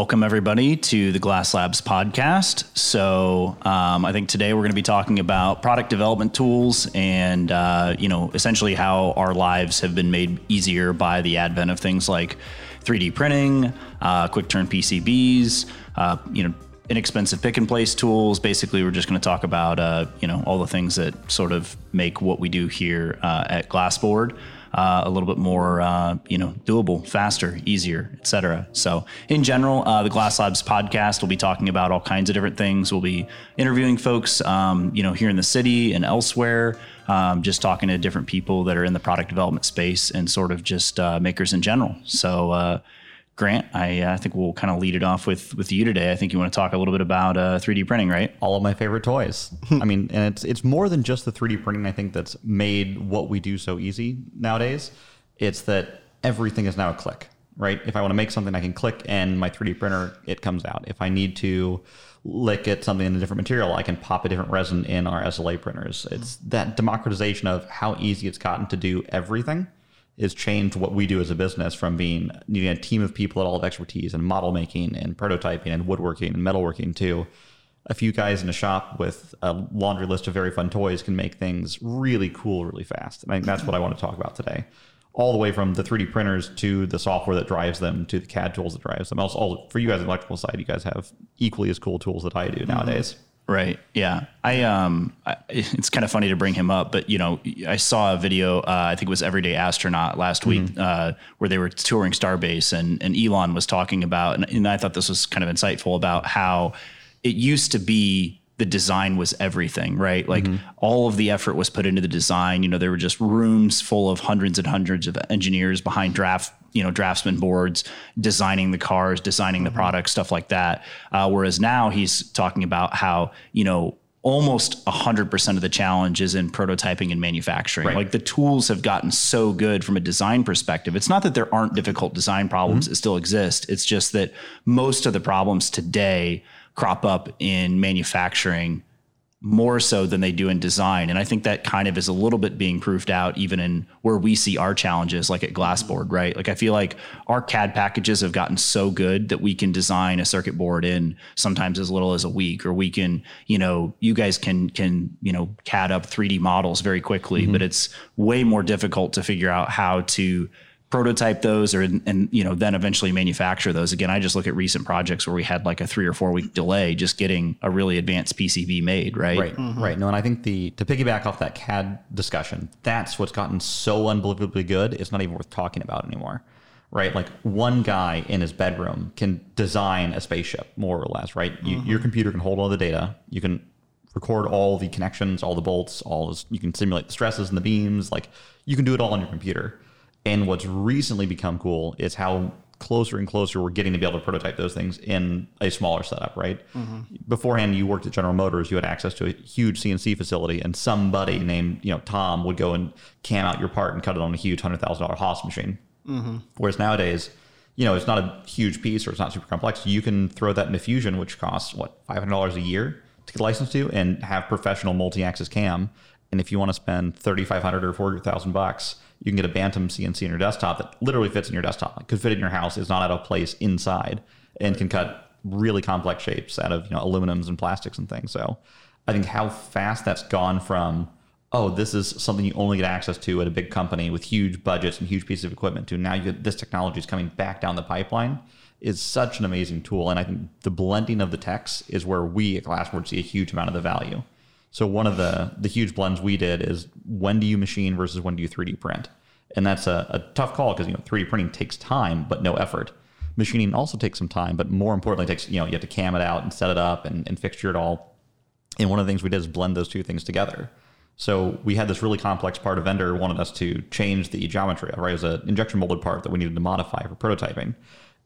welcome everybody to the Glass Labs podcast. So, um, I think today we're going to be talking about product development tools and, uh, you know, essentially how our lives have been made easier by the advent of things like 3D printing, uh, quick turn PCBs, uh, you know, inexpensive pick and place tools. Basically, we're just going to talk about, uh, you know, all the things that sort of make what we do here uh, at Glassboard uh, a little bit more, uh, you know, doable, faster, easier, etc. So, in general, uh, the Glass Labs podcast will be talking about all kinds of different things. We'll be interviewing folks, um, you know, here in the city and elsewhere. Um, just talking to different people that are in the product development space and sort of just uh, makers in general. So uh, Grant, I, uh, think we'll kind of lead it off with with you today. I think you want to talk a little bit about uh, 3D printing, right? All of my favorite toys. I mean, and it's it's more than just the 3D printing. I think that's made what we do so easy nowadays. It's that everything is now a click, right? If I want to make something, I can click, and my 3D printer it comes out. If I need to lick at something in a different material, I can pop a different resin in our SLA printers. It's that democratization of how easy it's gotten to do everything is changed what we do as a business from being needing a team of people that all have expertise in model making and prototyping and woodworking and metalworking to a few guys in a shop with a laundry list of very fun toys can make things really cool really fast. And I think that's what I want to talk about today. All the way from the 3D printers to the software that drives them to the CAD tools that drives them. Also, all, for you guys on the electrical side, you guys have equally as cool tools that I do nowadays. Right. Yeah. I um. I, it's kind of funny to bring him up, but you know, I saw a video. Uh, I think it was Everyday Astronaut last mm-hmm. week, uh, where they were touring Starbase, and and Elon was talking about, and, and I thought this was kind of insightful about how it used to be the design was everything, right? Like mm-hmm. all of the effort was put into the design. You know, there were just rooms full of hundreds and hundreds of engineers behind draft you know draftsman boards designing the cars designing the mm-hmm. products stuff like that uh, whereas now he's talking about how you know almost 100% of the challenge is in prototyping and manufacturing right. like the tools have gotten so good from a design perspective it's not that there aren't difficult design problems mm-hmm. that still exist it's just that most of the problems today crop up in manufacturing more so than they do in design. And I think that kind of is a little bit being proved out even in where we see our challenges, like at Glassboard, right? Like I feel like our CAD packages have gotten so good that we can design a circuit board in sometimes as little as a week, or we can, you know, you guys can can, you know, CAD up 3D models very quickly, mm-hmm. but it's way more difficult to figure out how to prototype those or and you know then eventually manufacture those. Again i just look at recent projects where we had like a three or four week delay just getting a really advanced pcb made right? Right mm-hmm. right. No and i think the to piggyback off that cad discussion that's what's gotten so unbelievably good it's not even worth talking about anymore right? Like one guy in his bedroom can design a spaceship more or less right? You, mm-hmm. your computer can hold all the data. You can record all the connections all the bolts all this, you can simulate the stresses and the beams. Like you can do it all on your computer and what's recently become cool is how closer and closer we're getting to be able to prototype those things in a smaller setup, right? Mm-hmm. Beforehand, you worked at General Motors, you had access to a huge CNC facility, and somebody named you know Tom would go and cam out your part and cut it on a huge hundred thousand dollar Haas machine. Mm-hmm. Whereas nowadays, you know, it's not a huge piece or it's not super complex. You can throw that into Fusion, which costs what five hundred dollars a year to get licensed to, and have professional multi-axis cam. And if you want to spend thirty five hundred or four thousand bucks you can get a Bantam CNC in your desktop that literally fits in your desktop. It could fit in your house. Is not out of place inside and can cut really complex shapes out of you know aluminums and plastics and things. So I think how fast that's gone from oh this is something you only get access to at a big company with huge budgets and huge pieces of equipment to now you get this technology is coming back down the pipeline is such an amazing tool. And I think the blending of the techs is where we at Glassboard see a huge amount of the value. So one of the the huge blends we did is when do you machine versus when do you 3D print? And that's a, a tough call because you know 3D printing takes time but no effort. Machining also takes some time, but more importantly, takes you know you have to cam it out and set it up and, and fixture it all. And one of the things we did is blend those two things together. So we had this really complex part. A vendor wanted us to change the geometry. Right, it was an injection molded part that we needed to modify for prototyping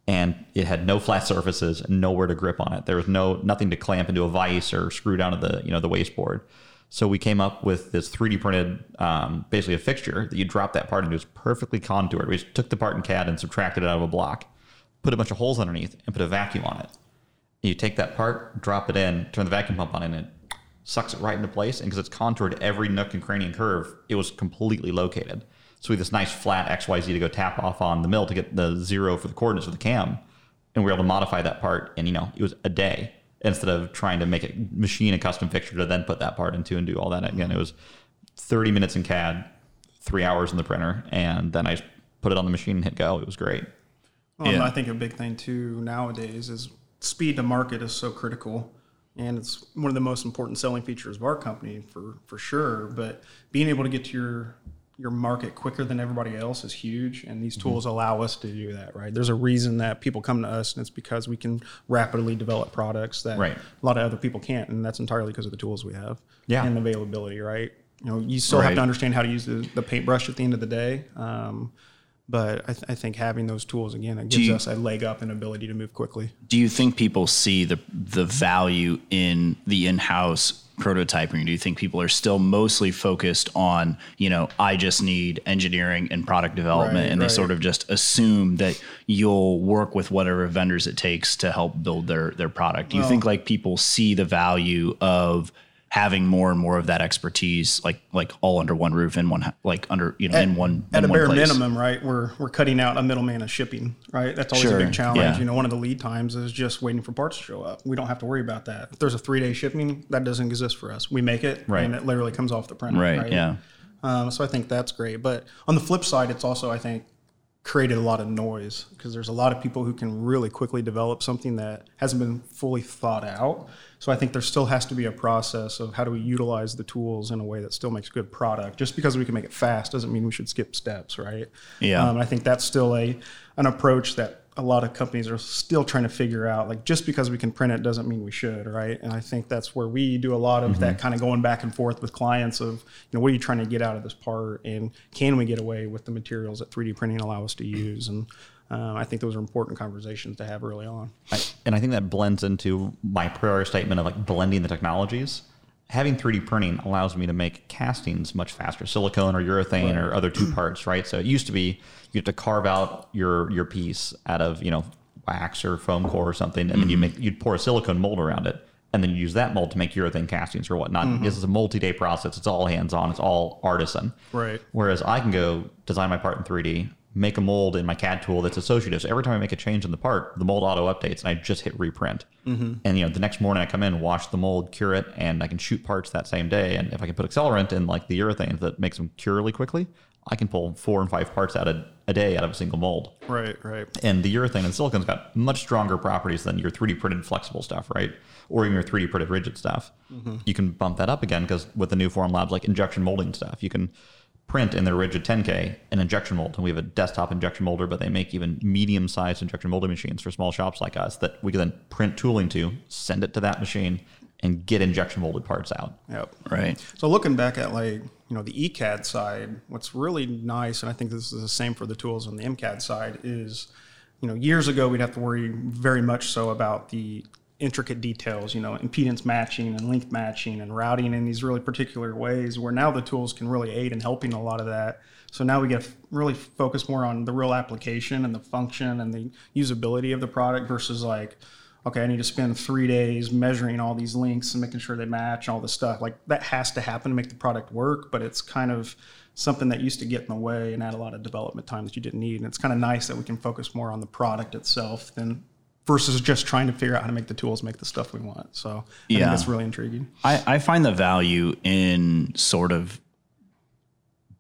and it had no flat surfaces and nowhere to grip on it. There was no nothing to clamp into a vise or screw down to the you know the wasteboard. So we came up with this 3D printed, um, basically a fixture that you drop that part into. It's perfectly contoured. We just took the part in CAD and subtracted it out of a block, put a bunch of holes underneath, and put a vacuum on it. And you take that part, drop it in, turn the vacuum pump on, and it sucks it right into place. And because it's contoured every nook and cranny and curve, it was completely located. So we have this nice flat XYZ to go tap off on the mill to get the zero for the coordinates of the cam. and we were able to modify that part in you know it was a day instead of trying to make a machine a custom fixture to then put that part into and do all that again. It was 30 minutes in CAD, three hours in the printer, and then I put it on the machine and hit go. It was great. Well, Yeah. I think a big thing too nowadays is speed to market is so critical, and it's one of the most important selling features of our company for for sure. But being able to get to your your market quicker than everybody else is huge, and these tools allow us to do that. Right? There's a reason that people come to us, and it's because we can rapidly develop products that Right. a lot of other people can't, and that's entirely because of the tools we have Yeah. and availability. Right? You know, you still have to understand how to use the, the paintbrush at the end of the day. Um, but I, th- I think having those tools again, it gives you- us a leg up and ability to move quickly. do you think people see the the value in the in-house prototyping? Do you think people are still mostly focused on you know i just need engineering and product development Right, and they sort of just assume that you'll work with whatever vendors it takes to help build their their product? Do you think like people see the value of having more and more of that expertise like like all under one roof in one like under you know in one At in a one bare place? minimum, right? We're we're cutting out a middleman of shipping, right? That's always Sure, a big challenge. yeah. You know, one of the lead times is just waiting for parts to show up. We don't have to worry about that. If there's a three day shipping, that doesn't exist for us. We make it, Right. and it literally comes off the printer, right yeah Um, so I think that's great. But on the flip side, it's also I think created a lot of noise because there's a lot of people who can really quickly develop something that hasn't been fully thought out. So I think there still has to be a process of how do we utilize the tools in a way that still makes good product. Just because we can make it fast doesn't mean we should skip steps, right? Yeah. Um, I think that's still a an approach that a lot of companies are still trying to figure out. Like just because we can print it doesn't mean we should, right? And I think that's where we do a lot of that kind of going back and forth with clients of, you know, what are you trying to get out of this part, and can we get away with the materials that 3D printing allow us to use? And um, I think those are important conversations to have early on. I, and I think that blends into my prior statement of like blending the technologies. Having 3D printing allows me to make castings much faster, silicone or urethane or other two parts, right? So it used to be you have to carve out your your piece out of you know wax or foam core or something, and then you mm-hmm. make you'd pour a silicone mold around it, and then you use that mold to make urethane castings or whatnot. Mm-hmm. This is a multi-day process. It's all hands-on. It's all artisan. Right. Whereas I can go design my part in 3D, make a mold in my CAD tool that's associative. So every time I make a change in the part, the mold auto updates, and I just hit reprint. Mm-hmm. And you know, the next morning I come in, wash the mold, cure it, and I can shoot parts that same day. And if I can put accelerant in like the urethane that makes them cure really quickly, I can pull four and five parts out a, a day out of a single mold. Right, right. And the urethane and silicon's got much stronger properties than your 3D printed flexible stuff, right? Or even your 3D printed rigid stuff. You can bump that up again because with the new Formlabs like injection molding stuff, you can print in their rigid 10K an injection mold. And we have a desktop injection molder, but they make even medium sized injection molding machines for small shops like us that we can then print tooling to, send it to that machine, and get injection molded parts out. Yep. right So looking back at like you know the ECAD side, what's really nice, and I think this is the same for the tools on the MCAD side, is you know years ago we'd have to worry very much so about the intricate details, you know, impedance matching and length matching and routing in these really particular ways. Where now the tools can really aid in helping a lot of that. So now we get really focus more on the real application and the function and the usability of the product versus like okay, I need to spend three days measuring all these links and making sure they match all this stuff. Like that has to happen to make the product work, but it's kind of something that used to get in the way and add a lot of development time that you didn't need. And it's kind of nice that we can focus more on the product itself than versus just trying to figure out how to make the tools make the stuff we want. So I Yeah. think that's really intriguing. I, I find the value in sort of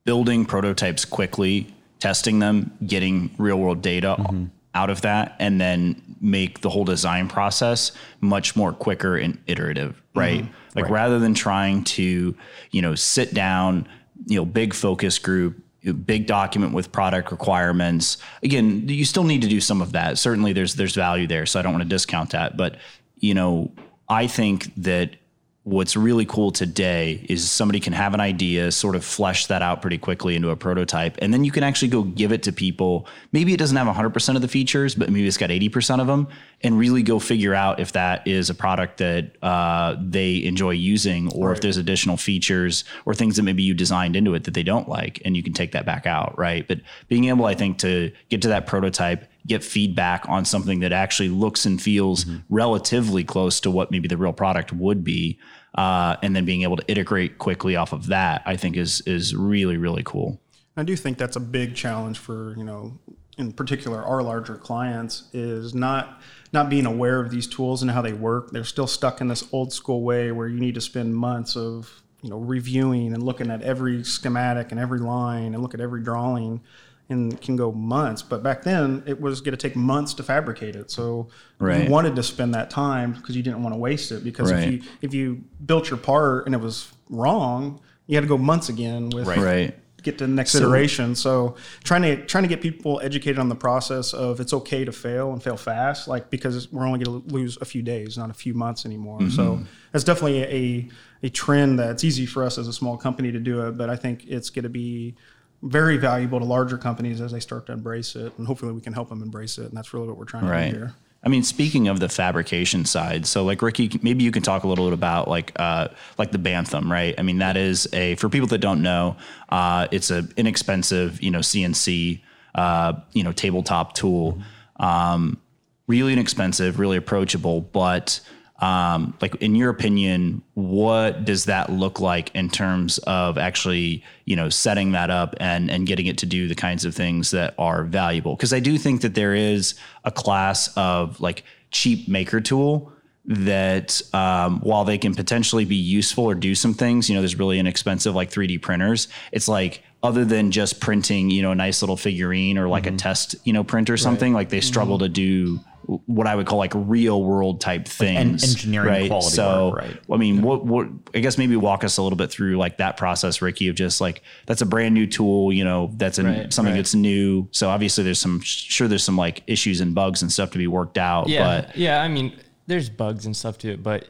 building prototypes quickly, testing them, getting real world data mm-hmm. out of that, and then make the whole design process much more quicker and iterative, mm-hmm. right? Like rather than trying to, you know, sit down, you know, big focus group, big document with product requirements. Again, you still need to do some of that. Certainly there's there's value there, so I don't want to discount that, but you know, I think that what's really cool today is somebody can have an idea, sort of flesh that out pretty quickly into a prototype, and then you can actually go give it to people. Maybe it doesn't have 100% of the features, but maybe it's got 80% of them, and really go figure out if that is a product that uh, they enjoy using, or if there's additional features or things that maybe you designed into it that they don't like, and you can take that back out, right? But being able, I think, to get to that prototype get feedback on something that actually looks and feels relatively close to what maybe the real product would be, uh, and then being able to iterate quickly off of that, I think is is really really cool. I do think that's a big challenge for you know in particular our larger clients is not not being aware of these tools and how they work. They're still stuck in this old school way where you need to spend months of you know reviewing and looking at every schematic and every line and look at every drawing and can go months. But back then, it was going to take months to fabricate it. So Right. you wanted to spend that time because you didn't want to waste it. Because Right. if you if you built your part and it was wrong, you had to go months again with Right. get to the next iteration. So trying to trying to get people educated on the process of it's okay to fail and fail fast, like because we're only going to lose a few days, not a few months anymore. Mm-hmm. So that's definitely a a trend that's easy for us as a small company to do it, but I think it's going to be very valuable to larger companies as they start to embrace it, and hopefully we can help them embrace it. And that's really what we're trying to do here. I mean, speaking of the fabrication side, so like Ricky, maybe you can talk a little bit about like uh, like the Bantam, right? I mean, that is a for people that don't know, uh, it's a inexpensive, you know, CNC, uh, you know, tabletop tool, um, really inexpensive, really approachable, but um, like in your opinion, what does that look like in terms of actually, you know, setting that up and and getting it to do the kinds of things that are valuable? Because I do think that there is a class of like cheap maker tool that um, while they can potentially be useful or do some things, you know, there's really inexpensive like 3D printers. It's like other than just printing, you know, a nice little figurine or like a test, you know, print or something, like they struggle to do what I would call like real world type things, engineering right? quality So, work, right. I mean, what, what, I guess maybe walk us a little bit through like that process, Ricky, of just like, that's a brand new tool, you know, that's Right, something right. that's new. So obviously there's some, sure, there's some like issues and bugs and stuff to be worked out, Yeah, but yeah. I mean, there's bugs and stuff to it, but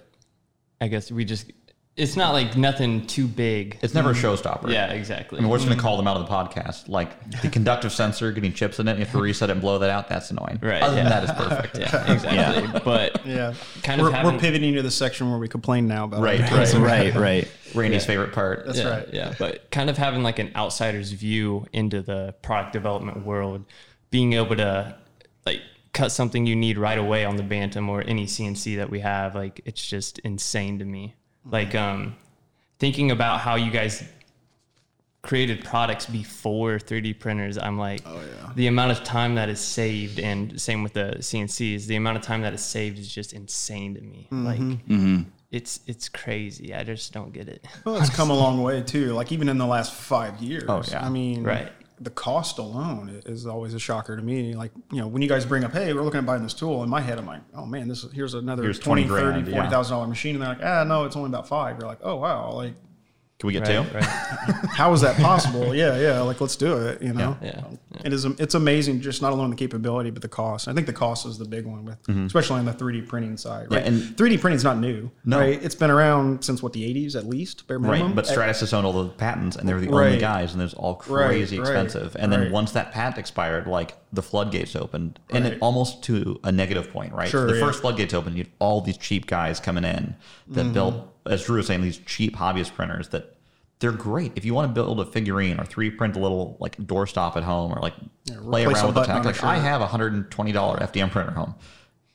I guess we just it's not like nothing too big. It's never a showstopper. yeah, exactly. I mean, we're just going to call them out of the podcast. Like the conductive sensor getting chips in it, you have to reset it and blow that out. That's annoying. Right, Other than yeah. that, it's perfect. yeah, exactly. But Yeah, kind we're, of we're pivoting to the section where we complain now about Right, right. right, right. Randy's Yeah. favorite part. That's yeah, right. Yeah, but kind of having like an outsider's view into the product development world, being able to like cut something you need right away on the Bantam or any CNC that we have, like it's just insane to me. Like um thinking about how you guys created products before 3D printers, I'm like, Oh, yeah. the amount of time that is saved, and same with the CNCs, the amount of time that is saved is just insane to me. Mm-hmm. Like, it's it's crazy. I just don't get it. Well, it's come a long way too. Like even in the last five years. Oh, yeah. I mean, Right. The cost alone is always a shocker to me. Like you know, when you guys bring up, "Hey, we're looking at buying this tool," in my head, I'm like, "Oh man, this is here's another Here's 20, 20 30, grand, yeah. 40,000 dollar machine," and they're like, "Ah, no, it's only about five. You're like, "Oh wow, like Can we get Right, two? right. how is that possible? yeah, yeah, like let's do it. You know, Yeah, it is. It's amazing, just not alone the capability, but the cost. I think the cost is the big one with, especially on the 3D printing side. Right, and- 3D printing is not new. No. right? It's been around since what the 80s at least, bare minimum. Right, but Stratasys owned all the patents, and they were the Right. only guys, and there's all crazy Right, expensive. And then once that patent expired, like the floodgates opened, and it almost to a negative point, right? Sure, the yeah. first floodgates opened, you had all these cheap guys coming in that Mm-hmm. built, as Drew was saying, these cheap hobbyist printers that they're great. If you want to build a figurine or 3D print a little like doorstop at home or like play around with the button tech, on a like I have a $120 FDM printer at home.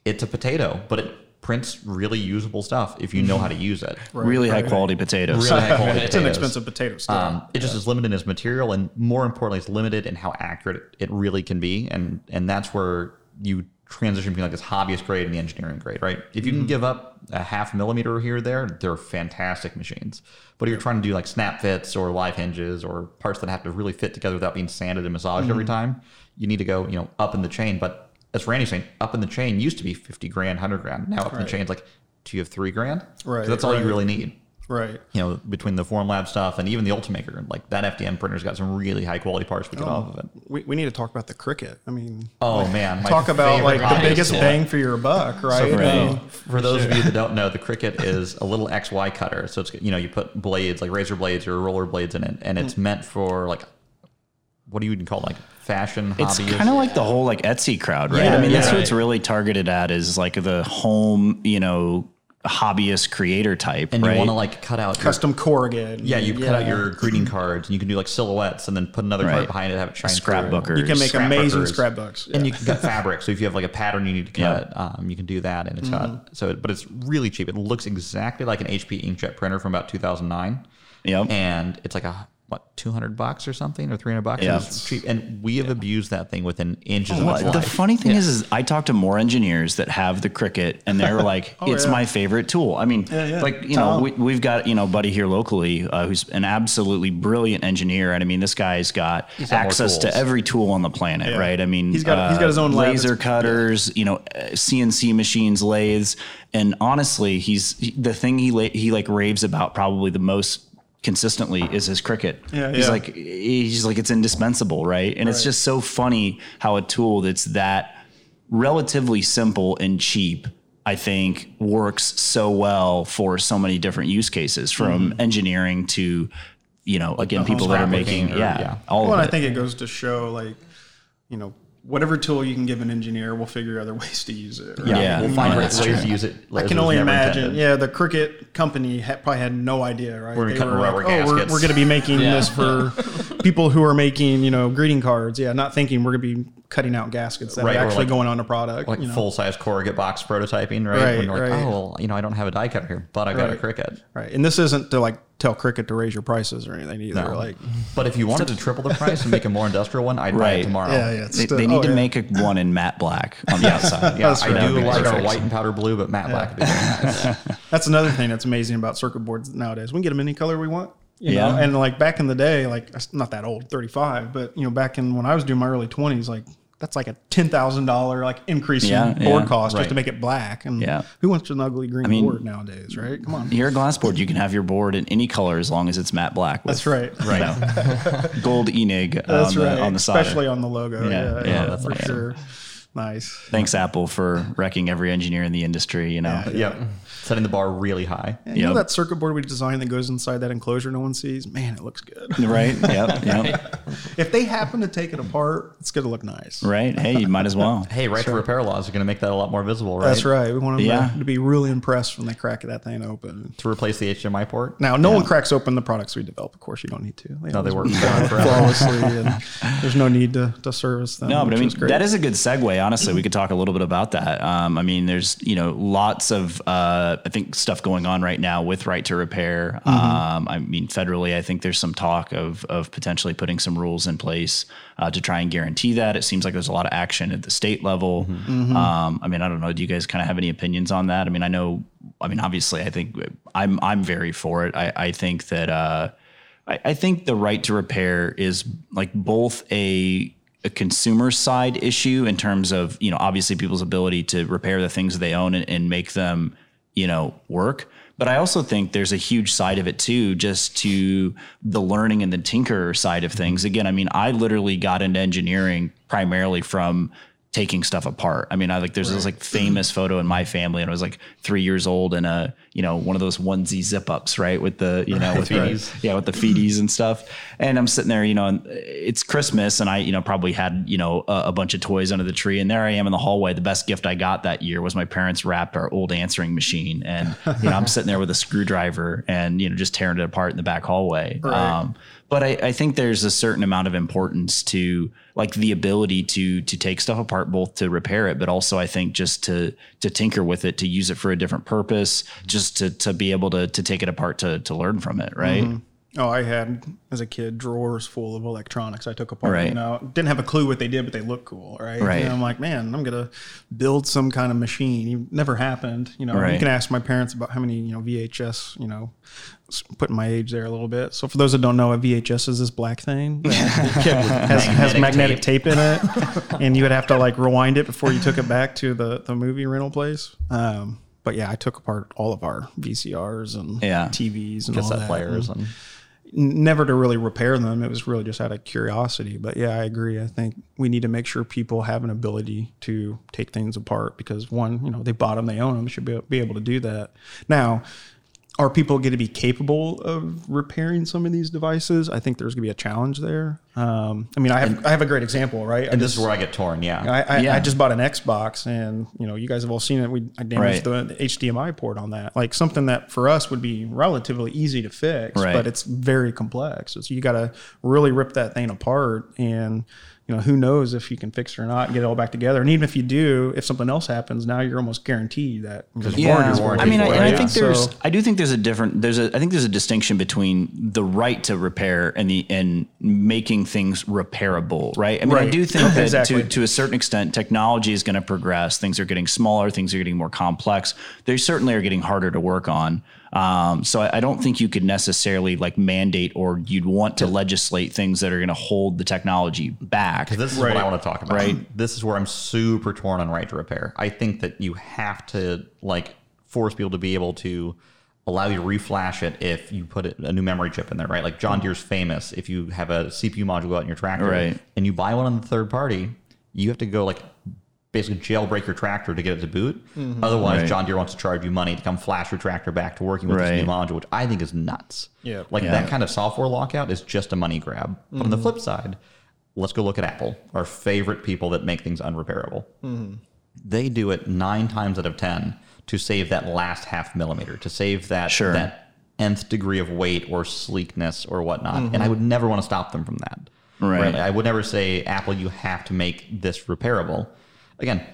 It's a potato, but it prints really usable stuff if you know how to use it. really right, high quality potatoes. Really high quality it's an expensive potato still. Um, it just is limited in its material, and more importantly, it's limited in how accurate it really can be, and and that's where you transition between like this hobbyist grade and the engineering grade, right? If you can mm-hmm. give up a half millimeter here or there, they're fantastic machines. But if you're trying to do like snap fits or live hinges or parts that have to really fit together without being sanded and massaged every mm-hmm. time, you need to go you know up in the chain. But as Randy's saying, up in the chain used to be fifty grand, hundred grand. Now up in the chain chain's like, do you have three grand? Right, that's all right. you really need right. you know, between the Formlab stuff and even the Ultimaker, like that FDM printer's got some really high quality parts we get oh, off of it. We, we need to talk about the Cricut. I mean, Oh man, talk about like the biggest tool. bang for your buck, right? So for, I mean, for those of you that don't know, the Cricut is a little XY cutter. So it's you know you put blades like razor blades or roller blades in it, and it's hmm. meant for like what do you even call it? like fashion It's kind of like the whole like Etsy crowd, right? Yeah, I mean, that's yeah. what it's really targeted at is like the home, you know, hobbyist creator type, and right? you want to like cut out your- custom corrugate. yeah, you cut out your greeting cards, and you can do like silhouettes, and then put another Right. card behind it, have it shine through. Scrapbooker. You can make amazing scrapbookers. scrapbooks. and you can cut fabric. So if you have like a pattern you need to Yeah. cut, um, you can do that, and it's got Mm-hmm. so. But it's really cheap. It looks exactly like an HP inkjet printer from about 2009, Yep. and it's like a what 200 bucks or something or 300 bucks. Yeah. Cheap, and we have abused that thing within inches of Well, its the funny thing is, is I talk to more engineers that have the Cricut, and they're like, "It's yeah. my favorite tool." I mean, yeah. like you Tom. know, we, we've got you know, buddy here locally uh, who's an absolutely brilliant engineer, and I mean, this guy's got got more access to every tool on the planet, Yeah. right? I mean, uh, He's got- he's got his own laser that's- cutters, you know, uh, CNC machines, lathes, and honestly, he's he- the thing he la- he like raves about probably the most consistently is his Cricut. Yeah, he's yeah. like he's like it's indispensable, right? And it's just so funny how a tool that's that relatively simple and cheap, I think, works so well for so many different use cases, from Mm-hmm. engineering to you know, again, people that are making, or- yeah, yeah. all Well, I think it goes to show, like, you know, whatever tool you can give an engineer, we'll figure other ways to use it. right? yeah, Yeah. we'll find ways that's to use it. I can only imagine. Yeah, the Cricut company had, probably had no idea, right? We're They cutting were rubber oh, we're, we're going to be making Yeah. this for people who are making, you know, greeting cards. Yeah, not thinking we're going to be cutting out gaskets that Right, are actually like- going on a product. like you know? full size corrugate box prototyping, right? Right, when you're like, right. oh, well, you know, I don't have a die cutter here, but I got a Right. Cricut. Right, and this isn't to like tell Cricut to raise your prices or anything either. No. Like, But if you wanted to triple the price and make a more industrial one, I'd buy it tomorrow. yeah, yeah, They, still- they oh, need oh, to yeah. make a one in matte black on the outside. Yeah, I right. do That'd like our white and powder blue, but matte black would be very nice. That's another thing that's amazing about circuit boards nowadays. We can get them any color we want. You know? Yeah. And like back in the day, like not that old, 35, but you know, back in when I was doing my early 20s, like that's like a ten thousand dollar like increase Yeah, in board yeah. cost Right. just to make it black. And Yeah. who wants an ugly green mean- board nowadays, right? Come on. You're a glass board. You can have your board in any color as long as it's matte black. With, That's right. you know, gold ENIG That's on, right. the, on the side. Especially on the logo. Yeah, Yeah, yeah, yeah, that's for awesome. sure. Nice. Thanks, Apple, for wrecking every engineer in the industry. You know, yeah, setting the bar really high. And You know that circuit board we designed that goes inside that enclosure no one sees? Man, it looks good. right? Yep, yep. If they happen to take it apart, it's going to look nice. Right? Hey, you might as well. Hey, right to repair laws are going to make that a lot more visible, right? That's right. We want them Yeah. to, to be really impressed when they crack that thing open. To replace the HDMI port. Now, no one cracks open the products we develop. Of course, you don't need to. No, they work work flawlessly, and there's no need to, to service them. No, but I mean is great. that is a good segue. Honestly, we could talk a little bit about that. Um, I mean, there's you know lots of uh, I think stuff going on right now with right to repair. Um, I mean, federally, I think there's some talk of of potentially putting some rules in place uh, to try and guarantee that. It seems like there's a lot of action at the state level. Um, I mean, I don't know. Do you guys kind of have any opinions on that? I mean, I know. I mean, obviously, I think I'm I'm very for it. I, I think that. Uh, I, I think the right to repair is like both a a consumer side issue in terms of you know obviously people's ability to repair the things they own and, and make them you know work but i also think there's a huge side of it too just to the learning and the tinker side of things again i mean i literally got into engineering primarily from taking stuff apart. I mean, I like there's this like famous photo in my family, and I was like three years old, and a you know one of those onesie zip ups, right, with the you know with the, yeah with the feeties and stuff. And I'm sitting there, you know, and it's Christmas, and I you know probably had you know a, a bunch of toys under the tree, and there I am in the hallway. The best gift I got that year was my parents wrapped our old answering machine, and you know I'm sitting there with a screwdriver and you know just tearing it apart in the back hallway. Um, but I, I think there's a certain amount of importance to like the ability to to take stuff apart both to repair it but also i think just to to tinker with it to use it for a different purpose just to to be able to to take it apart to to learn from it right Oh, I had as a kid drawers full of electronics. I took apart. Right. You know, didn't have a clue what they did, but they look cool, right? Right. And I'm like, man, I'm gonna build some kind of machine. It never happened. You know, Right. you can ask my parents about how many you know VHS. You know, putting my age there a little bit. So for those that don't know, a VHS is this black thing that has, has Magnetic magnetic tape. in it, and you would have to like rewind it before you took it back to the the movie rental place. Um, but yeah, I took apart all of our VCRs and Yeah. TVs and all Cassette that. players and never to really repair them. It was really just out of curiosity. But yeah, I agree. I think we need to make sure people have an ability to take things apart because one, you know, they bought them, they own them, should be, be able to do that. Now, are people going to be capable of repairing some of these devices? I think there's going to be a challenge there. Um, I mean, I have I have a great example, right? I and this just- is where I get torn. Yeah, I, I, Yeah. I just bought an Xbox, and you know, you guys have all seen it. We I damaged Right. the, the HDMI port on that. Like something that for us would be relatively easy to fix, Right. but it's very complex. So you got to really rip that thing apart, and you know, who knows if you can fix it or not and get it all back together. And even if you do, if something else happens, now you're almost guaranteed that. Yeah, warranty I mean, I, for it, and I yeah. think there's, So- I do think there's a different, there's a, I think there's a distinction between the right to repair and the and making things repairable, right? I mean, I do think that Exactly. to to a certain extent, technology is going to progress. Things are getting smaller, things are getting more complex. They certainly are getting harder to work on. Um, so I, I don't think you could necessarily like mandate or you'd want to legislate things that are going to hold the technology back. This is Right. what I want to talk about. Right. This is where I'm super torn on right to repair. I think that you have to like force people to be able to allow you to reflash it if you put a new memory chip in there, right? Like John Deere's famous. If you have a CPU module out in your tractor Right. and you buy one on the third party, you have to go like basically jailbreak your tractor to get it to boot. Mm-hmm. Otherwise, Right. John Deere wants to charge you money to come flash your tractor back to working with this new module, which I think is nuts. Yeah. Like Yeah. that kind of software lockout is just a money grab. But on the mm-hmm. flip side, let's go look at Apple, our favorite people that make things unrepairable. Mm-hmm. They do it nine times out of ten to save that last half millimeter, to save that Sure. that nth degree of weight or sleekness or whatnot. And I would never want to stop them from that. Right. I would never say Apple, you have to make this repairable. Again,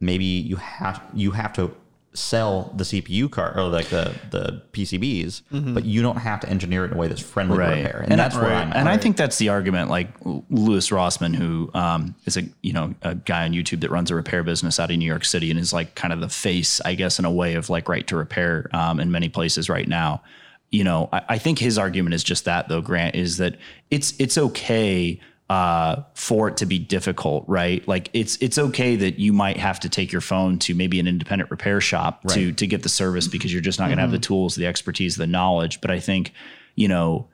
maybe you have you have to sell the CPU card or like the the PCBs, but you don't have to engineer it in a way that's friendly to repair. And, that's where right. I'm. And I think that's the argument. Like Louis Rossmann, who um, is a you know a guy on YouTube that runs a repair business out of New York City and is like kind of the face, I guess, in a way of like right to repair um, in many places right now. You know, I, I think his argument is just that though. Grant is that it's it's okay uh, for it to be difficult, right? Like it's it's okay that you might have to take your phone to maybe an independent repair shop to to get the service because you're just not going to have the tools, the expertise, the knowledge. But I think you know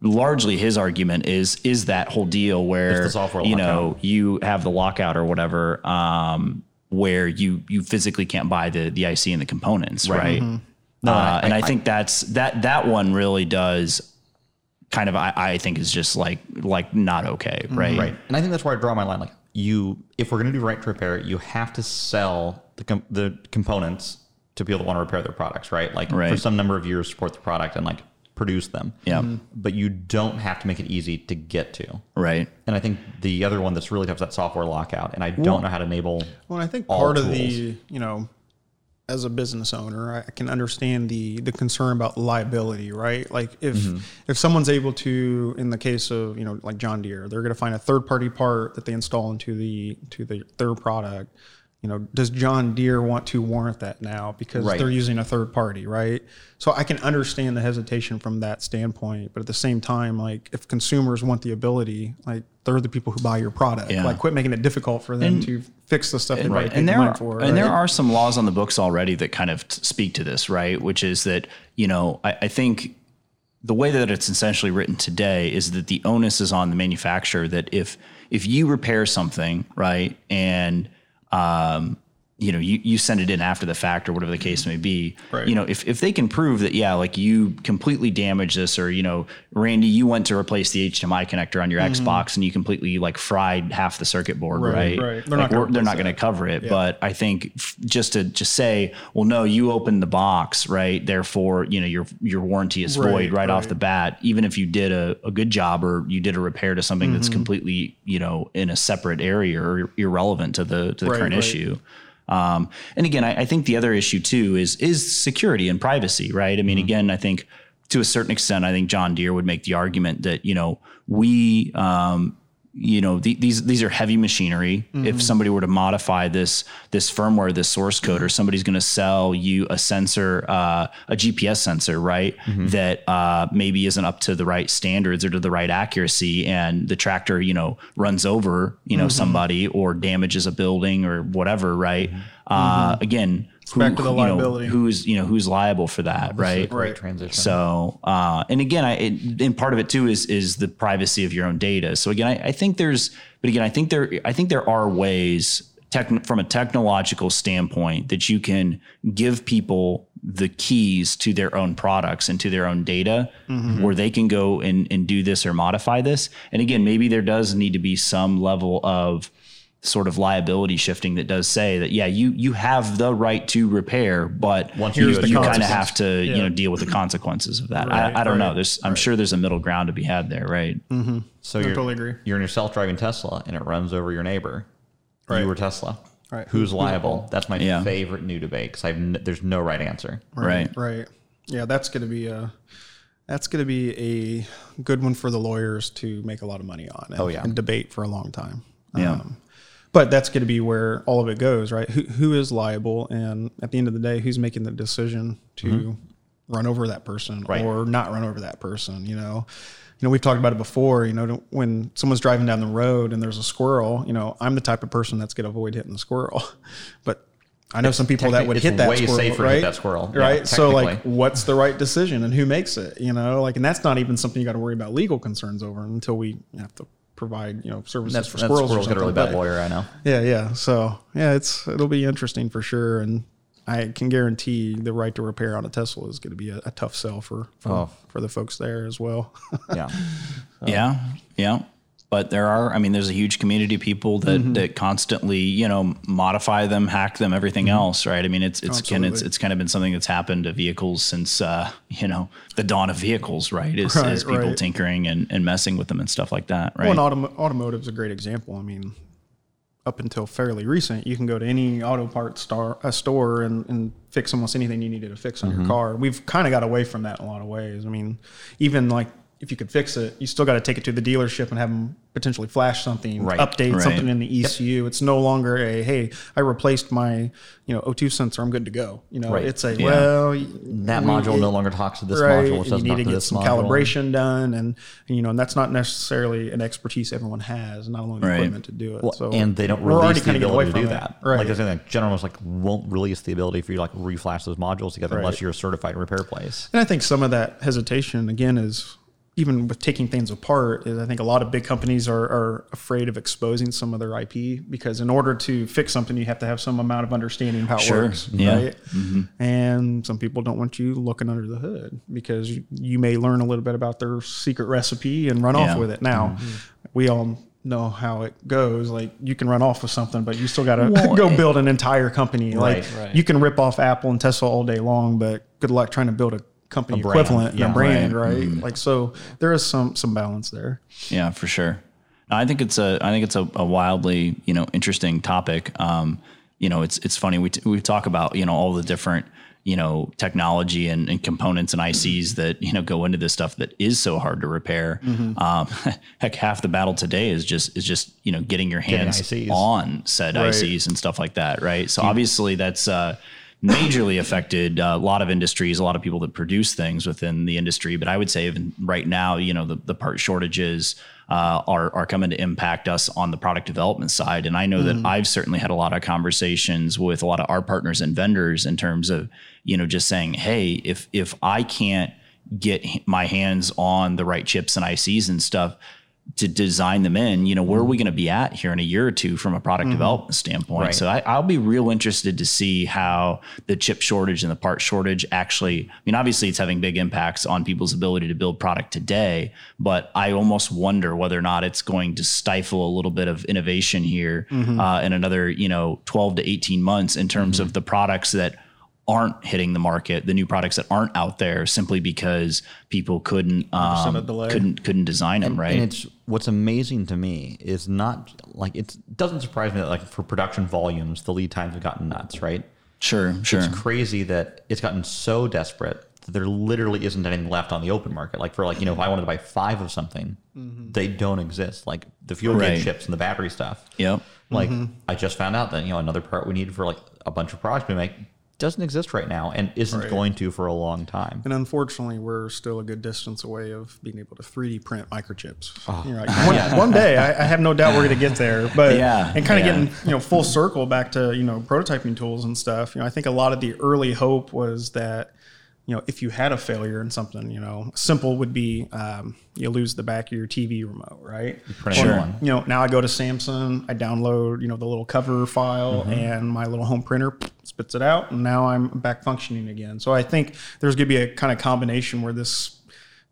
largely his argument is is that whole deal where the software you know you have the lockout or whatever um, where you you physically can't buy the the IC and the components right, No, uh, I- and I, I- think that's that that one really does kind of I, I think is just like like not okay right Right. And I think that's where I draw my line. Like you, if we're going to do right to repair, you have to sell the com- the components to people that want to repair their products, right? Like for some number of years, support the product and like produce them. Yeah. Mhm. But you don't have to make it easy to get to. right And I think the other one that's really tough is that software lockout. And I don't know how to enable. Well, I think part of tools. the, you know, as a business owner, I can understand the the concern about liability, right? Like if Mm-hmm. if someone's able to, in the case of you know like John Deere, they're going to find a third party part that they install into the to the their product. You know, does John Deere want to warrant that now because Right. they're using a third party, right? So I can understand the hesitation from that standpoint, but at the same time, like if consumers want the ability, like they're the people who buy your product. Yeah. Like quit making it difficult for them to fix the stuff they right. right. and there are, for. and there are some laws on the books already that kind of t- speak to this, right? Which is that you know I, I think the way that it's essentially written today is that the onus is on the manufacturer that if if you repair something, right, and um, you know you, you send it in after the fact or whatever the case may be, Right. you know if if they can prove that yeah, like you completely damaged this or you know Randy, you went to replace the HDMI connector on your Xbox and you completely like fried half the circuit board, Right, right? right. They're Like, not gonna we're- they're not replace going to cover it. But I think f- just to just say, well, no, you opened the box, right? Therefore, you know your your warranty is Right, void right, off the bat. Even if you did a, a good job or you did a repair to something Mm-hmm. that's completely you know in a separate area or irrelevant to the to the current issue. Um, and again, I, I think the other issue too is is security and privacy, right? I mean, again, I think to a certain extent, I think John Deere would make the argument that you know we, um, you know, the, these these are heavy machinery. If somebody were to modify this this firmware, this source code, or somebody's going to sell you a sensor, uh, a GPS sensor, right, that uh, maybe isn't up to the right standards or to the right accuracy, and the tractor, you know, runs over, you know, somebody or damages a building or whatever, right? Uh, again. Who, back to the you know, who's you know who's liable for that, right? Right. transition. So, uh, and again, I, it, and part of it too is is the privacy of your own data. So again, I, I think there's, but again, I think there, I think there are ways, techn from a technological standpoint, that you can give people the keys to their own products and to their own data, where they can go and and do this or modify this. And again, maybe there does need to be some level of sort of liability shifting that does say that yeah you you have the right to repair but Once you you, you kind of have to you know deal with the consequences of that Right, I, I don't know there's i'm sure there's a middle ground to be had there right mm-hmm. So I you're, totally agree. You're in your self-driving Tesla and it runs over your neighbor. Right. You were Tesla. Right. Who's liable? That's my Yeah. favorite new debate because n- there's no right answer. right Right. Yeah, that's going to be a that's going to be a good one for the lawyers to make a lot of money on. Oh, and, Oh, yeah. and debate for a long time. Yeah. Um, but that's going to be where all of it goes, right? Who who is liable, and at the end of the day, who's making the decision to mm-hmm. run over that person Right. or not run over that person? You know. You know, we've talked about it before. You know, when someone's driving down the road and there's a squirrel, you know, I'm the type of person that's going to avoid hitting the squirrel. But I know some people that would hit that way squirrel, safer right? hit that squirrel. Yeah, so, like, what's the right decision and who makes it? You know, like, and that's not even something you got to worry about legal concerns over until we have to provide, you know, services That's, for that squirrels. or squirrel's got a really bad lawyer, I know. yeah, yeah. So yeah, it's it'll be interesting for sure, and I can guarantee the right to repair on a Tesla is going to be a, a tough sell for for, Oh. for the folks there as well. Yeah. Yeah, yeah. But there are, I mean, there's a huge community of people that Mm-hmm. that constantly, you know, modify them, hack them, everything else, right? I mean, it's it's can it's Mm-hmm. It's kind of been something that's happened to vehicles since uh, you know the dawn of vehicles, right? Is, Right, is people right. tinkering and, and messing with them and stuff like that, right? Well, and autom- automotive's a great example. I mean, up until fairly recent, you can go to any auto parts star, a store and, and fix almost anything you needed to fix on your car. We've kind of got away from that in a lot of ways. I mean, even like if you could fix it, you still got to take it to the dealership and have them potentially flash something, Right, update right. something in the ECU. It's no longer a hey, I replaced my you know O2 sensor, I'm good to go. You know, Right. it's a Yeah. well That we- module it- no longer talks to this module, and you need to get some module. calibration done, and, and, you know, and that's not necessarily an expertise everyone has, not only equipment to do it. Well, so and they don't release the ability to do that. right? Like I said, like, General Motors like won't release the ability for you to like reflash those modules together unless you're a certified repair place. And I think some of that hesitation, again, is even with taking things apart, is I think a lot of big companies are, are afraid of exposing some of their IP because in order to fix something, you have to have some amount of understanding of how it works. Yeah. Right. Mm-hmm. And some people don't want you looking under the hood because you, you may learn a little bit about their secret recipe and run Yeah. off with it. Now, mm-hmm. we all know how it goes. Like you can run off with something, but you still got to go build an entire company. Like Right. Right. you can rip off Apple and Tesla all day long, but good luck trying to build a company brand. equivalent and Yeah. a brand, Right. right? Like so, there is some some balance there. Yeah, for sure. I think it's a I think it's a, a wildly you know interesting topic. Um, you know, it's it's funny we t- we talk about you know all the different you know technology and, and components and ICs that you know go into this stuff that is so hard to repair. Um, heck, half the battle today is just is just you know getting your hands ICs. on said Right. ICs and stuff like that, right? So obviously that's. Uh, majorly affected uh, a lot of industries, a lot of people that produce things within the industry. But I would say even right now, you know, the, the part shortages uh, are are coming to impact us on the product development side. And I know that I've certainly had a lot of conversations with a lot of our partners and vendors in terms of you know just saying, hey, if if I can't get my hands on the right chips and ICs and stuff to design them in, you know, where are we mm-hmm. going to be at here in a year or two from a product mm-hmm. development standpoint? Right. So I, I'll be real interested to see how the chip shortage and the part shortage actually, I mean, obviously it's having big impacts on people's ability to build product today, but I almost wonder whether or not it's going to stifle a little bit of innovation here mm-hmm. uh, in another, you know, 12 to 18 months in terms of the products that aren't hitting the market, the new products that aren't out there simply because people couldn't um, couldn't couldn't design them, right? And it's what's amazing to me is not like it doesn't surprise me that like for production volumes the lead times have gotten nuts, right? sure, sure. It's crazy that it's gotten so desperate that there literally isn't anything left on the open market. Like for like you know if I wanted to buy five of something, they don't exist. Like the fuel Right. gauge chips and the battery stuff. Yep. Like I just found out that you know another part we needed for like a bunch of products we make doesn't exist right now and isn't Right. going to for a long time. And unfortunately, we're still a good distance away of being able to 3D print microchips. Oh. You're like, one, one day, I, I have no doubt we're going to get there. But Yeah, and kind of yeah. getting you know full circle back to you know prototyping tools and stuff. You know, I think a lot of the early hope was that you know if you had a failure in something, you know, simple would be um, you lose the back of your TV remote, right? new Or. You know, now I go to Samsung, I download you know the little cover file, Mm-hmm. and my little home printer spits it out, and now I'm back functioning again. So I think there's going to be a kind of combination where this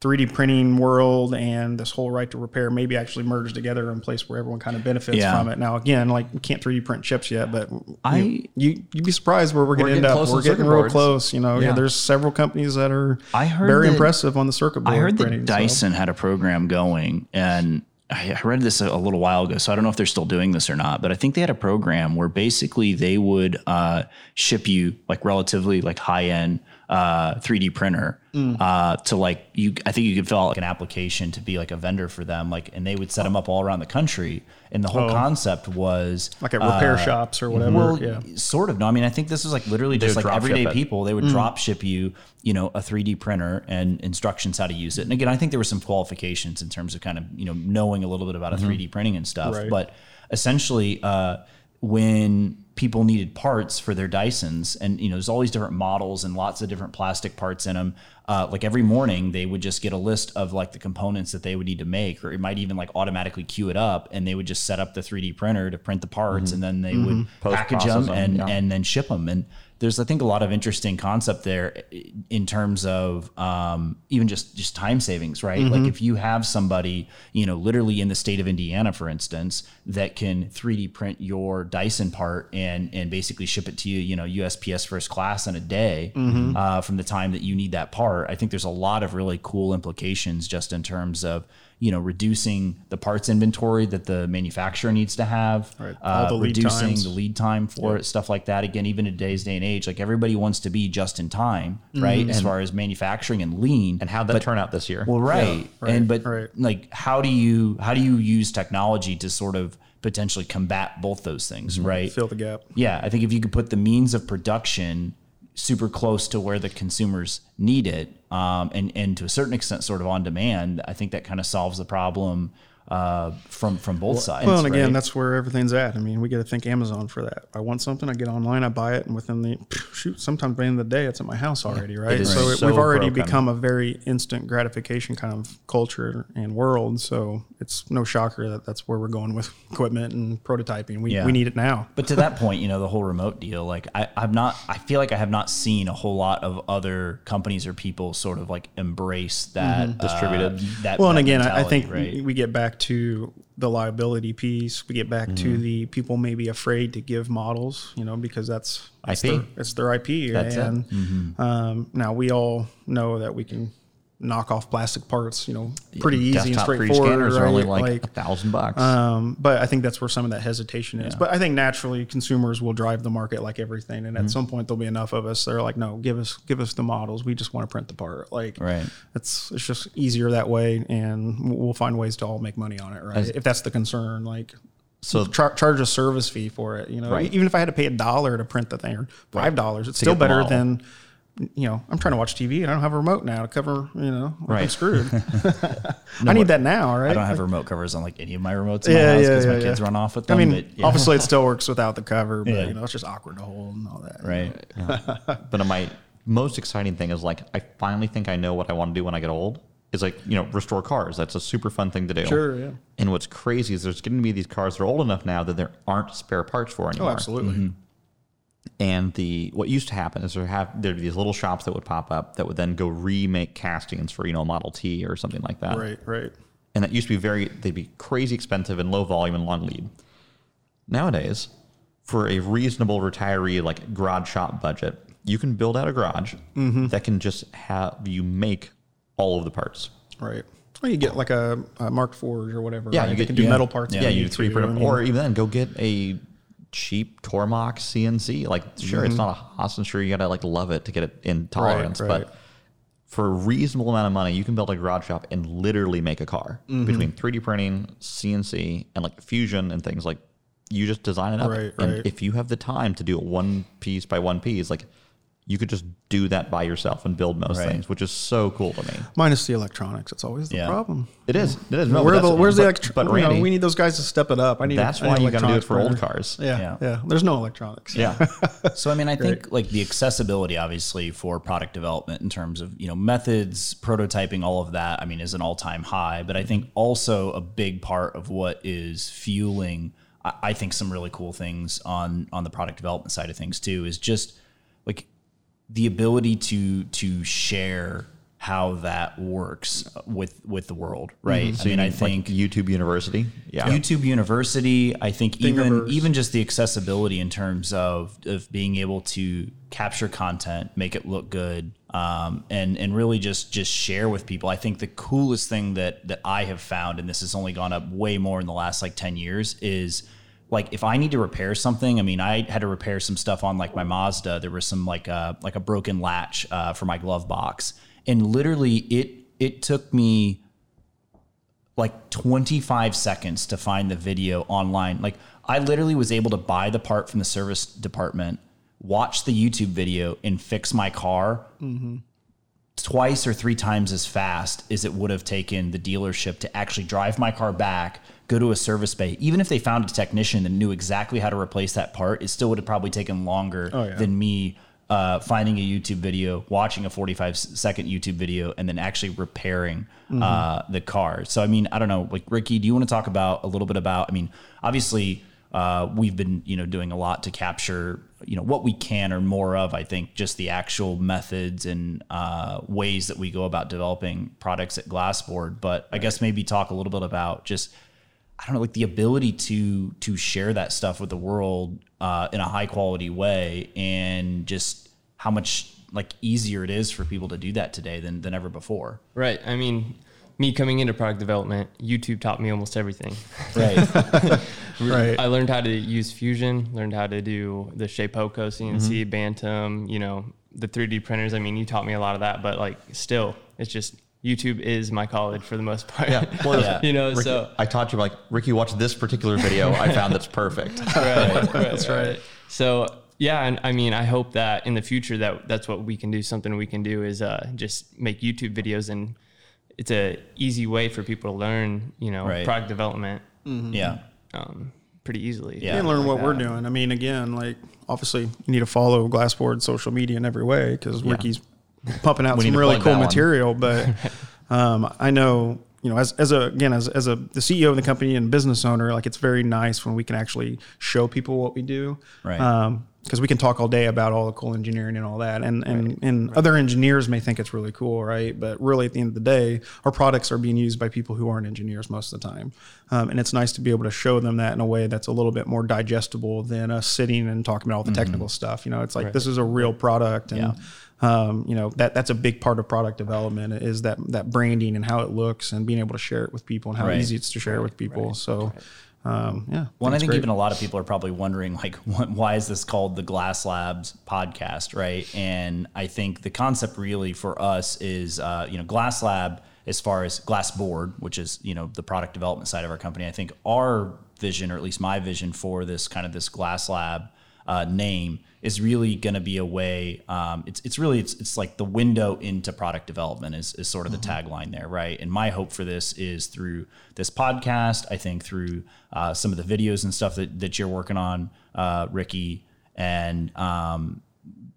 3D printing world and this whole right to repair maybe actually merge together in a place where everyone kind of benefits Yeah. from it. Now, again, like we can't 3D print chips yet, but I- you, you you'd be surprised where we're going to end up. We're getting real boards. close. You know, yeah. Yeah. there's several companies that are I heard very that- impressive on the circuit board I heard that printing. so- Dyson had a program going, and I read this a, a little while ago, so I don't know if they're still doing this or not. But I think they had a program where basically they would uh, ship you like relatively like high end uh, 3D printer Mm. uh, to like you. I think you could fill out like an application to be like a vendor for them, like, and they would set them up all around the country. And the whole concept was Oh. like at repair uh, shops or whatever. well, yeah. sort of. No, I mean, I think this is like literally just like everyday people. They would Mm. drop ship you, you know, a 3D printer and instructions how to use it. And again, I think there were some qualifications in terms of kind of, you know, knowing a little bit about a 3D printing and stuff. Mm-hmm. Right. But essentially, uh, when people needed parts for their Dysons, and you know, there's all these different models and lots of different plastic parts in them. Uh, like every morning, they would just get a list of like the components that they would need to make, or it might even like automatically queue it up, and they would just set up the 3D printer to print the parts, and then they would package them Post-process 'em, and yeah. and then ship them. And there's I think a lot of interesting concept there in terms of um, even just just time savings, right? Mm-hmm. Like if you have somebody, you know, literally in the state of Indiana, for instance, that can 3D print your Dyson part and and basically ship it to you, you know, USPS first class in a day Mm-hmm. uh, from the time that you need that part. I think there's a lot of really cool implications just in terms of you know reducing the parts inventory that the manufacturer needs to have, Right. Uh, the reducing times. the lead time for it, stuff like that. Again, even in today's day and age, like everybody wants to be just in time, right? As far as manufacturing and lean. And how'd that turn out this year? well, right. right, and but right. like how do you how do you use technology to sort of potentially combat both those things, right? Fill the gap. Yeah, I think if you could put the means of production super close to where the consumers need it, um, and and to a certain extent, sort of on demand, I think that kind of solves the problem uh, from from both sides. Well, and again, that's where everything's at. I mean, we got to thank Amazon for that. I want something, I get online, I buy it, and within the shoot, sometimes by the end of the day, it's at my house already, right? is So, it, so we've already broken. become a very instant gratification kind of culture and world. So it's no shocker that that's where we're going with equipment and prototyping. We, Yeah. we need it now. But to that point, you know, the whole remote deal, like I, I've not, I feel like I have not seen a whole lot of other companies or people sort of like embrace that uh, Distributed. That Well, and again, I, I think right? we get back to the liability piece. We get back to the people may be afraid to give models, you know, because that's, that's IP. Their, it's their IP. That's it. and um, now we all know that we can knock off plastic parts, you know, pretty easy and Desktop 3D straightforward. scanners are only right? like, a thousand bucks. Um, but I think that's where some of that hesitation is. But I think naturally consumers will drive the market like everything, and at some point there'll be enough of us. They're like, no, give us give us the models. We just want to print the part. Like, Right. It's it's just easier that way, and we'll find ways to all make money on it, right? if that's the concern, like. So- char- charge a service fee for it, you know. Right. Even if I had to pay a dollar to print the thing or five dollars, it's still better than, you know. I'm trying to watch TV and I don't have a remote now to cover, you know. I'm Right. screwed. I need that now, right? I don't have remote covers on like any of my remotes in Yeah, my house yeah, because yeah, my kids run off with them. I mean, but, yeah. obviously it still works without the cover, but Yeah. you know, it's just awkward to hold and all that. right. but my most exciting thing is like I finally think I know what I want to do when I get old. Is like you know restore cars. That's a super fun thing to do. Sure, yeah. And what's crazy is there's going to be these cars that are old enough now that there aren't spare parts for Oh, anymore. absolutely. Mm-hmm. And the what used to happen is there have there'd be these little shops that would pop up that would then go remake castings for you know Model T or something like that. Right, right. and that used to be very they'd be crazy expensive and low volume and long lead nowadays for a reasonable retiree like garage shop budget you can build out a garage Mm-hmm. that can just have you make all of the parts Right. Well, you get like a, a Markforged or whatever. yeah right? you get can do yeah, metal parts. yeah, you need three print I them mean, or even then go get a cheap Tormach CNC like sure Mm-hmm. it's not a Haas and sure you gotta like love it to get it in tolerance right. but for a reasonable amount of money, you can build a garage shop and literally make a car Mm-hmm. between 3D printing, CNC, and like fusion and things like you just design it up. Right, and right. if you have the time to do it one piece by one piece, like you could just do that by yourself and build most Right. things, which is so cool to me. minus the electronics. It's always the Yeah. problem. It is. It is. No, Where the, that's- where's the but- electro- But you know, Randy, we need those guys to step it up. I need. that's a, I why need you got to do it electronics for old cars. Yeah, Yeah. yeah, There's no electronics. Yeah. So I mean, I think like the accessibility, obviously, for product development in terms of you know methods, prototyping, all of that. I mean, is an all-time high. But I think also a big part of what is fueling, I, I think, some really cool things on on the product development side of things too is just like the ability to to share how that works with with the world, right? So I mean, you I mean, like, think YouTube University. Yeah. YouTube University, I think even even just the accessibility in terms of of being able to capture content, make it look good, um, and and really just just share with people. I think the coolest thing that that I have found, and this has only gone up way more in the last like ten years, is like if I need to repair something. I mean, I had to repair some stuff on like my Mazda. There was some like a like a broken latch uh, for my glove box, and literally it it took me like 25 seconds to find the video online. Like I literally was able to buy the part from the service department, watch the YouTube video, and fix my car twice or three times as fast as it would have taken the dealership to actually drive my car back, go to a service bay. Even if they found a technician that knew exactly how to replace that part, it still would have probably taken longer Oh, yeah. than me uh, finding a YouTube video, watching a 45 second YouTube video, and then actually repairing uh, the car. So, I mean, I don't know. Like, Ricky, do you want to talk about a little bit about? I mean, obviously, uh, we've been you know doing a lot to capture you know what we can or more of. I think just the actual methods and uh, ways that we go about developing products at Glassboard. But I guess maybe talk a little bit about just I don't know, like the ability to to share that stuff with the world uh, in a high quality way, and just how much like easier it is for people to do that today than than ever before. Right. I mean, me coming into product development, YouTube taught me almost everything. Right. Right. I learned how to use Fusion, learned how to do the Shapeoko CNC, Mm-hmm. Bantam, you know, the 3D printers. I mean, you taught me a lot of that, but like still, it's just YouTube is my college for the most part. Yeah. Well, Yeah. you know, Ricky, so I taught you like Ricky, watch this particular video. I found that's perfect. right, right, that's right. So yeah, and I mean, I hope that in the future that that's what we can do. Something we can do is uh, just make YouTube videos, and it's a easy way for people to learn, you know, Right. product development yeah. um, pretty easily. Yeah. and learn like what we're doing. I mean, again, like obviously you need to follow Glassboard social media in every way because Ricky's pumping out some really cool material. But um, I know you know as, as a again as, as a the CEO of the company and business owner, like it's very nice when we can actually show people what we do. Right. Um, because we can talk all day about all the cool engineering and all that, and and and other engineers may think it's really cool, right? But really, at the end of the day, our products are being used by people who aren't engineers most of the time, um, and it's nice to be able to show them that in a way that's a little bit more digestible than us sitting and talking about all the technical stuff. You know, it's like this is a real product, and um, you know that that's a big part of product development is that that branding and how it looks and being able to share it with people and how Right. easy it's to share it with people. So, um, yeah. Well, I think great. even a lot of people are probably wondering, like, what, why is this called the Glasslabs podcast, right? And I think the concept really for us is, uh, you know, Glasslab as far as Glassboard, which is you know the product development side of our company. I think our vision, or at least my vision for this kind of this Glasslab uh, name is really going to be a way. Um, it's it's really it's it's like the window into product development is is sort of the tagline there, right? And my hope for this is through this podcast. I think through uh, some of the videos and stuff that that you're working on, uh, Ricky, and um,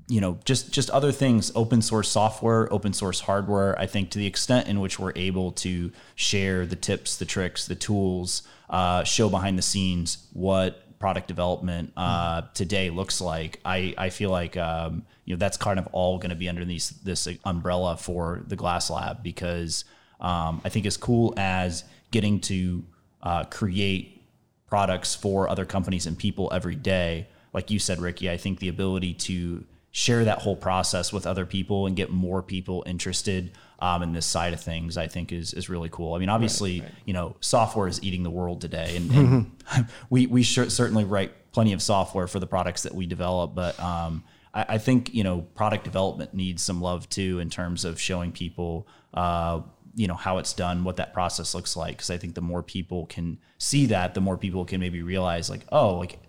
you know just just other things open source software open source hardware i think to the extent in which we're able to share the tips the tricks the tools uh, show behind the scenes what product development uh, today looks like i i feel like um, you know that's kind of all going to be under these this umbrella for the Glasslab because um, i think as cool as getting to uh, create products for other companies and people every day. Like you said, Ricky, I think the ability to share that whole process with other people and get more people interested um, in this side of things, I think is is really cool. I mean, obviously, you know, software is eating the world today, and, and we we sure, certainly write plenty of software for the products that we develop, but um, I, I think you know, product development needs some love too in terms of showing people. Uh, you know how it's done what that process looks like because i think the more people can see that the more people can maybe realize like oh like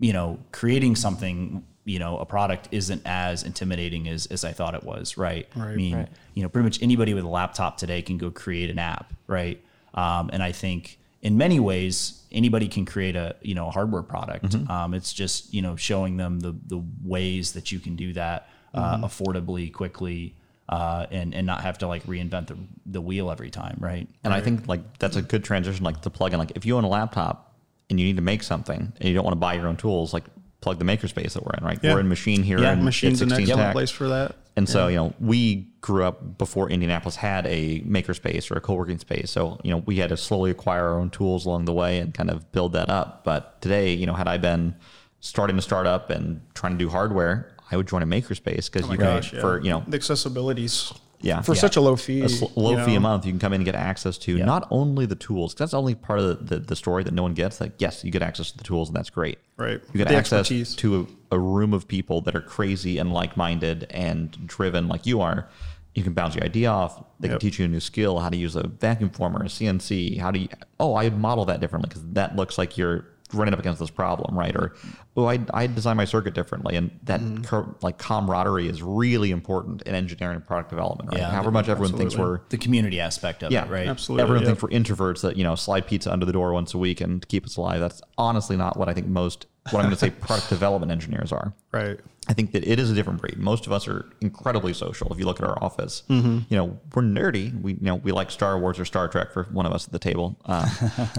you know creating something you know a product isn't as intimidating as, as i thought it was right, i mean you know pretty much anybody with a laptop today can go create an app right? Um, and i think in many ways anybody can create a you know a hardware product. Um, it's just you know showing them the the ways that you can do that uh, affordably quickly uh, and and not have to like reinvent the the wheel every time, right? And I think like that's a good transition, like to plug in. Like if you own a laptop and you need to make something and you don't want to buy your own tools, like plug the makerspace that we're in, right? Yeah. We're in Machine here. Yeah, in Machine's 16 excellent Tech. place for that. And so, you know, we grew up before Indianapolis had a makerspace or a co-working space. So, you know, we had to slowly acquire our own tools along the way and kind of build that up. But today, you know, had I been starting to start up and trying to do hardware, I would join a makerspace because oh you can, yeah. for, you know, the accessibilities. Yeah. for Yeah. such a low fee. a sl- low you fee a month, you can come in and get access to not only the tools, 'cause that's only part of the, the, the story that no one gets. Like, yes, you get access to the tools, and that's great. Right. You get The access expertise. to a, a room of people that are crazy and like minded and driven like you are. You can bounce your idea off. They can teach you a new skill, how to use a vacuum former, a CNC. How do you? Oh, I would model that differently because that looks like you're running up against this problem, right? Or oh, I I design my circuit differently, and that cur- like camaraderie is really important in engineering and product development, right? Yeah. However much everyone thinks we're The community aspect of yeah, it, right? Absolutely. Everyone yeah. thinks we're introverts that you know slide pizza under the door once a week and keep us alive. That's honestly not what I think most. What I'm going to say product development engineers are. Right. I think that it is a different breed. Most of us are incredibly social. If you look at our office, Mm-hmm. you know we're nerdy. We you know we like Star Wars or Star Trek for one of us at the table. Uh,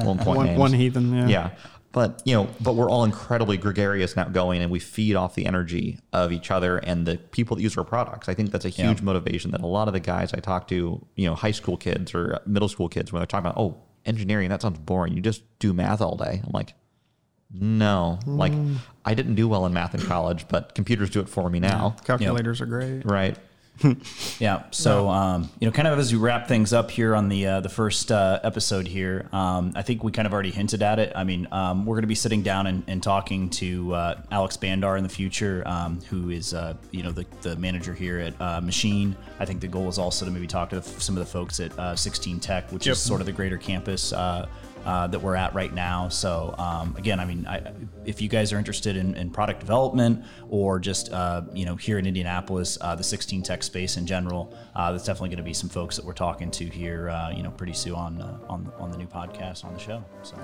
one point One, names. one heathen. Yeah. Yeah. But you know, but we're all incredibly gregarious and outgoing, and we feed off the energy of each other and the people that use our products. I think that's a huge motivation that a lot of the guys I talk to, you know, high school kids or middle school kids, when they're talking about, oh, engineering, that sounds boring. You just do math all day. I'm like, no, like mm. I didn't do well in math in college, but computers do it for me now, Calculators are great. right? Yeah. So, um, you know, kind of as we wrap things up here on the uh, the first uh, episode here, um, I think we kind of already hinted at it. I mean, um, we're going to be sitting down and, and talking to uh, Alex Bandar in the future, um, who is uh, you know the, the manager here at uh, Machine. I think the goal is also to maybe talk to some of the folks at uh, 16 Tech, which Yep. is sort of the greater campus. Uh, that we're at right now. So um, again, I mean, I, if you guys are interested in, in product development or just uh, you know here in Indianapolis, uh, the 16 tech space in general, uh, there's definitely going to be some folks that we're talking to here, uh, you know, pretty soon on uh, on on the new podcast on the show. So.